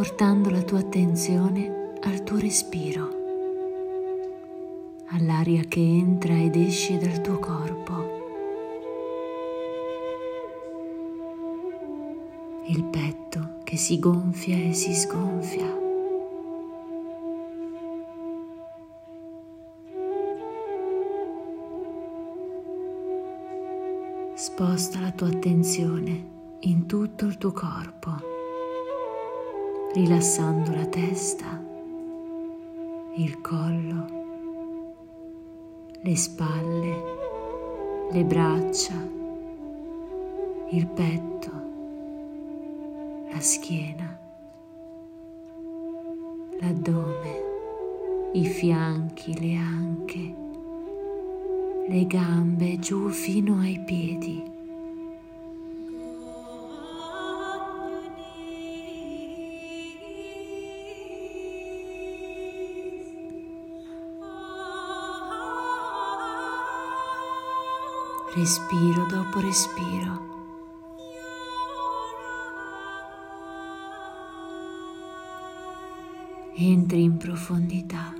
Portando la tua attenzione al tuo respiro, all'aria che entra ed esce dal tuo corpo. Il petto che si gonfia e si sgonfia. Sposta la tua attenzione in tutto il tuo corpo, rilassando la testa, il collo, le spalle, le braccia, il petto, la schiena, l'addome, i fianchi, le anche, le gambe giù fino ai piedi. Respiro dopo respiro. Entri in profondità,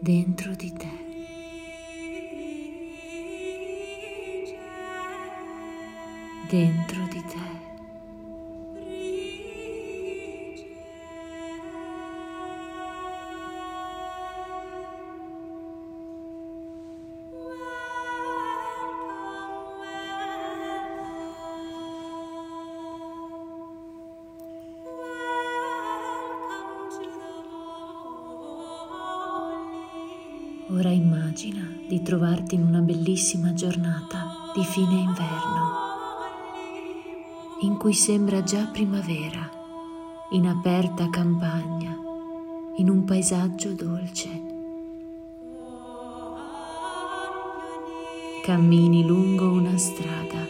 dentro di te. Dentro Ora immagina di trovarti in una bellissima giornata di fine inverno, in cui sembra già primavera, in aperta campagna, in un paesaggio dolce. Cammini lungo una strada,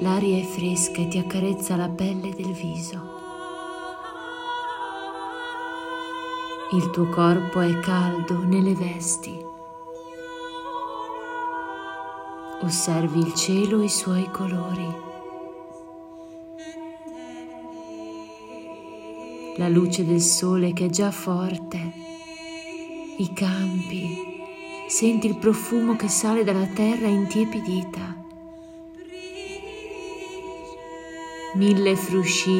l'aria è fresca e ti accarezza la pelle del viso. Il tuo corpo è caldo nelle vesti. Osservi il cielo e i suoi colori. La luce del sole che è già forte. I campi. Senti il profumo che sale dalla terra intiepidita. Mille frusci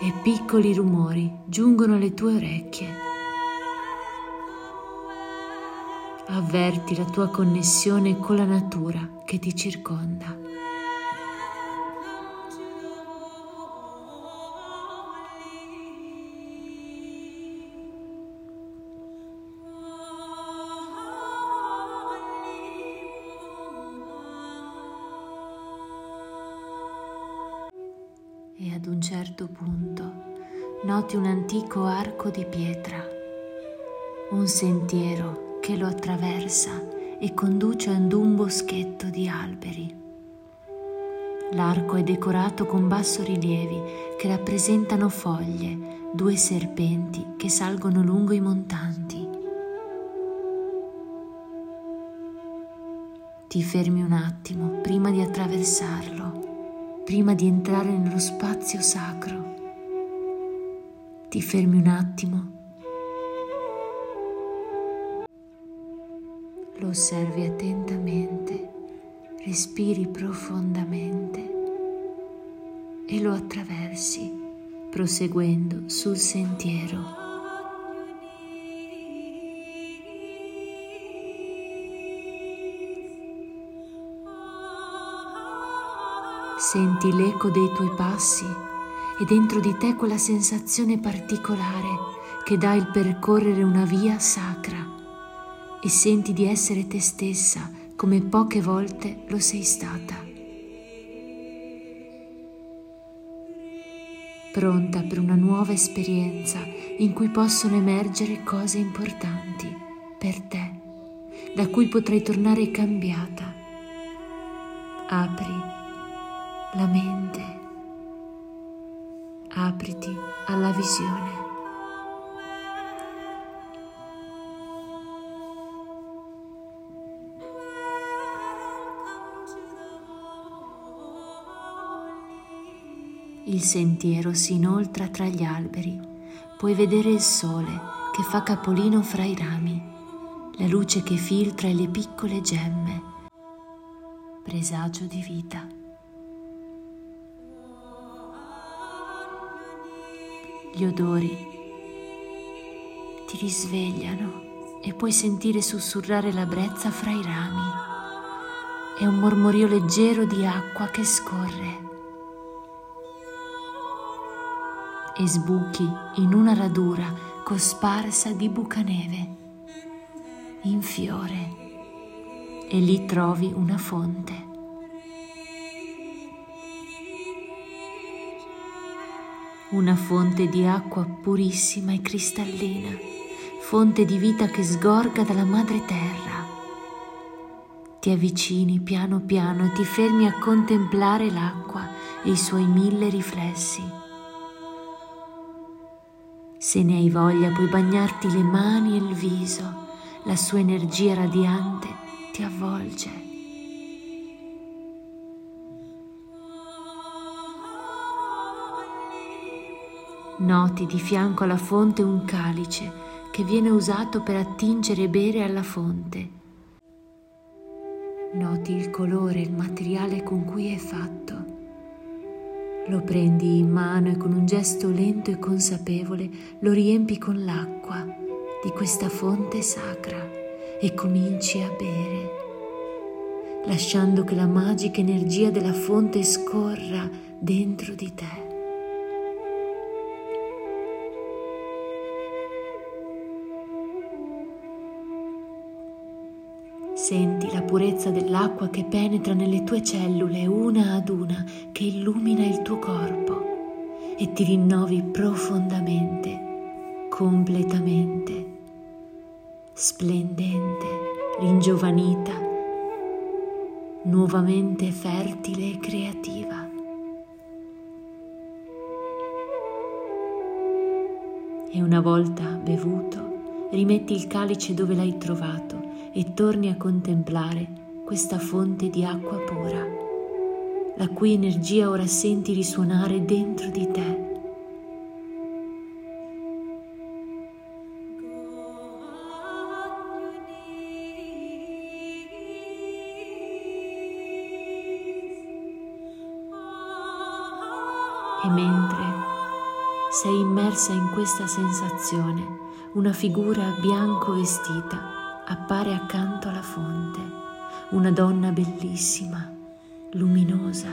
e piccoli rumori giungono alle tue orecchie. Avverti la tua connessione con la natura che ti circonda. e ad un certo punto noti un antico arco di pietra, un sentiero che lo attraversa e conduce ad un boschetto di alberi. L'arco è decorato con bassorilievi che rappresentano foglie, due serpenti che salgono lungo i montanti. Ti fermi un attimo prima di attraversarlo prima di entrare nello spazio sacro. Ti fermi un attimo. Lo osservi attentamente, respiri profondamente e lo attraversi proseguendo sul sentiero. Senti l'eco dei tuoi passi e dentro di te quella sensazione particolare che dà il percorrere una via sacra e senti di essere te stessa come poche volte lo sei stata. Pronta per una nuova esperienza in cui possono emergere cose importanti per te, da cui potrai tornare cambiata. Apri la mente. Apriti alla visione. Il sentiero si inoltra tra gli alberi, puoi vedere il sole che fa capolino fra i rami, la luce che filtra le piccole gemme, presagio di vita. Gli odori ti risvegliano e puoi sentire sussurrare la brezza fra i rami. È un mormorio leggero di acqua che scorre e sbuchi in una radura cosparsa di bucaneve, in fiore, e lì trovi una fonte. Una fonte di acqua purissima e cristallina, fonte di vita che sgorga dalla madre terra. Ti avvicini piano piano e ti fermi a contemplare l'acqua e i suoi mille riflessi se ne hai voglia puoi bagnarti le mani e il viso, la sua energia radiante ti avvolge. Noti di fianco alla fonte un calice che viene usato per attingere e bere alla fonte. Noti il colore e il materiale con cui è fatto. Lo prendi in mano e con un gesto lento e consapevole lo riempi con l'acqua di questa fonte sacra e cominci a bere, lasciando che la magica energia della fonte scorra dentro di te. Senti la purezza dell'acqua che penetra nelle tue cellule una ad una, che illumina il tuo corpo e ti rinnovi profondamente, completamente, splendente, ringiovanita, nuovamente fertile e creativa. E una volta bevuto, rimetti il calice dove l'hai trovato e torni a contemplare questa fonte di acqua pura, la cui energia ora senti risuonare dentro di te. E mentre sei immersa in questa sensazione, una figura bianco vestita appare accanto alla fonte una donna bellissima, luminosa.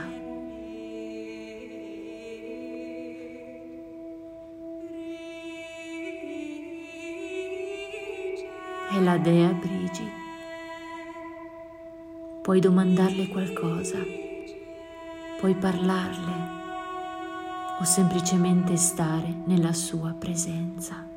È la dea Brigi. Puoi domandarle qualcosa, puoi parlarle o semplicemente stare nella sua presenza.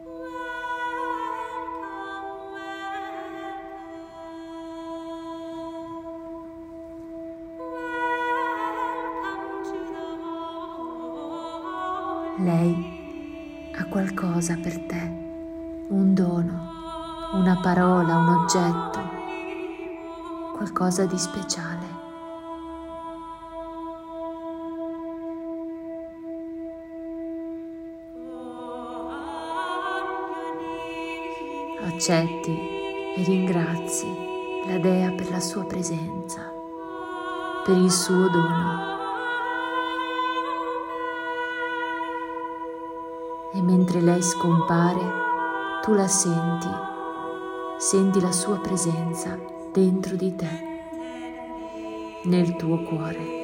Lei ha qualcosa per te, un dono, una parola, un oggetto, qualcosa di speciale. Accetti e ringrazi la Dea per la sua presenza, per il suo dono. E mentre lei scompare, tu la senti, senti la sua presenza dentro di te, nel tuo cuore.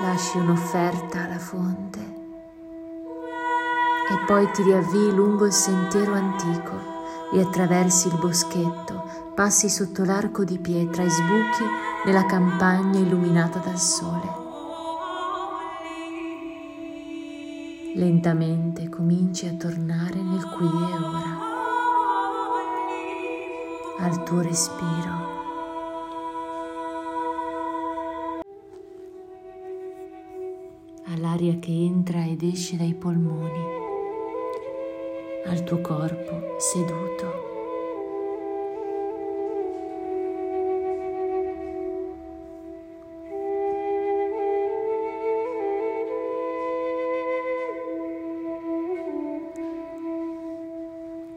Lasci un'offerta alla fonte e poi ti riavvii lungo il sentiero antico e attraversi il boschetto, passi sotto l'arco di pietra e sbuchi nella campagna illuminata dal sole. Lentamente cominci a tornare nel qui e ora, al tuo respiro. all'aria che entra ed esce dai polmoni al tuo corpo seduto.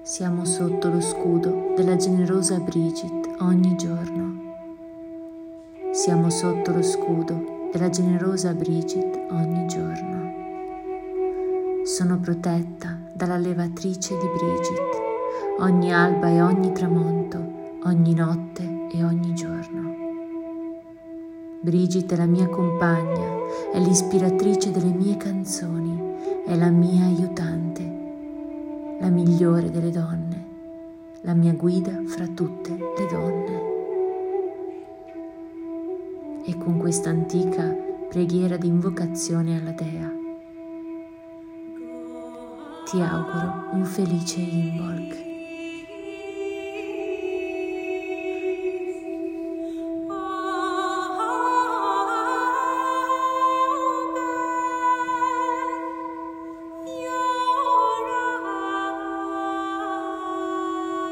Siamo sotto lo scudo della generosa Brigit ogni giorno. Siamo sotto lo scudo della generosa Brigit ogni giorno. Sono protetta dalla levatrice di Brigit ogni alba e ogni tramonto, ogni notte e ogni giorno. Brigit è la mia compagna, è l'ispiratrice delle mie canzoni, è la mia aiutante la migliore delle donne, la mia guida fra tutte le donne. E con questa antica preghiera di invocazione alla Dea, ti auguro un felice Imbolc.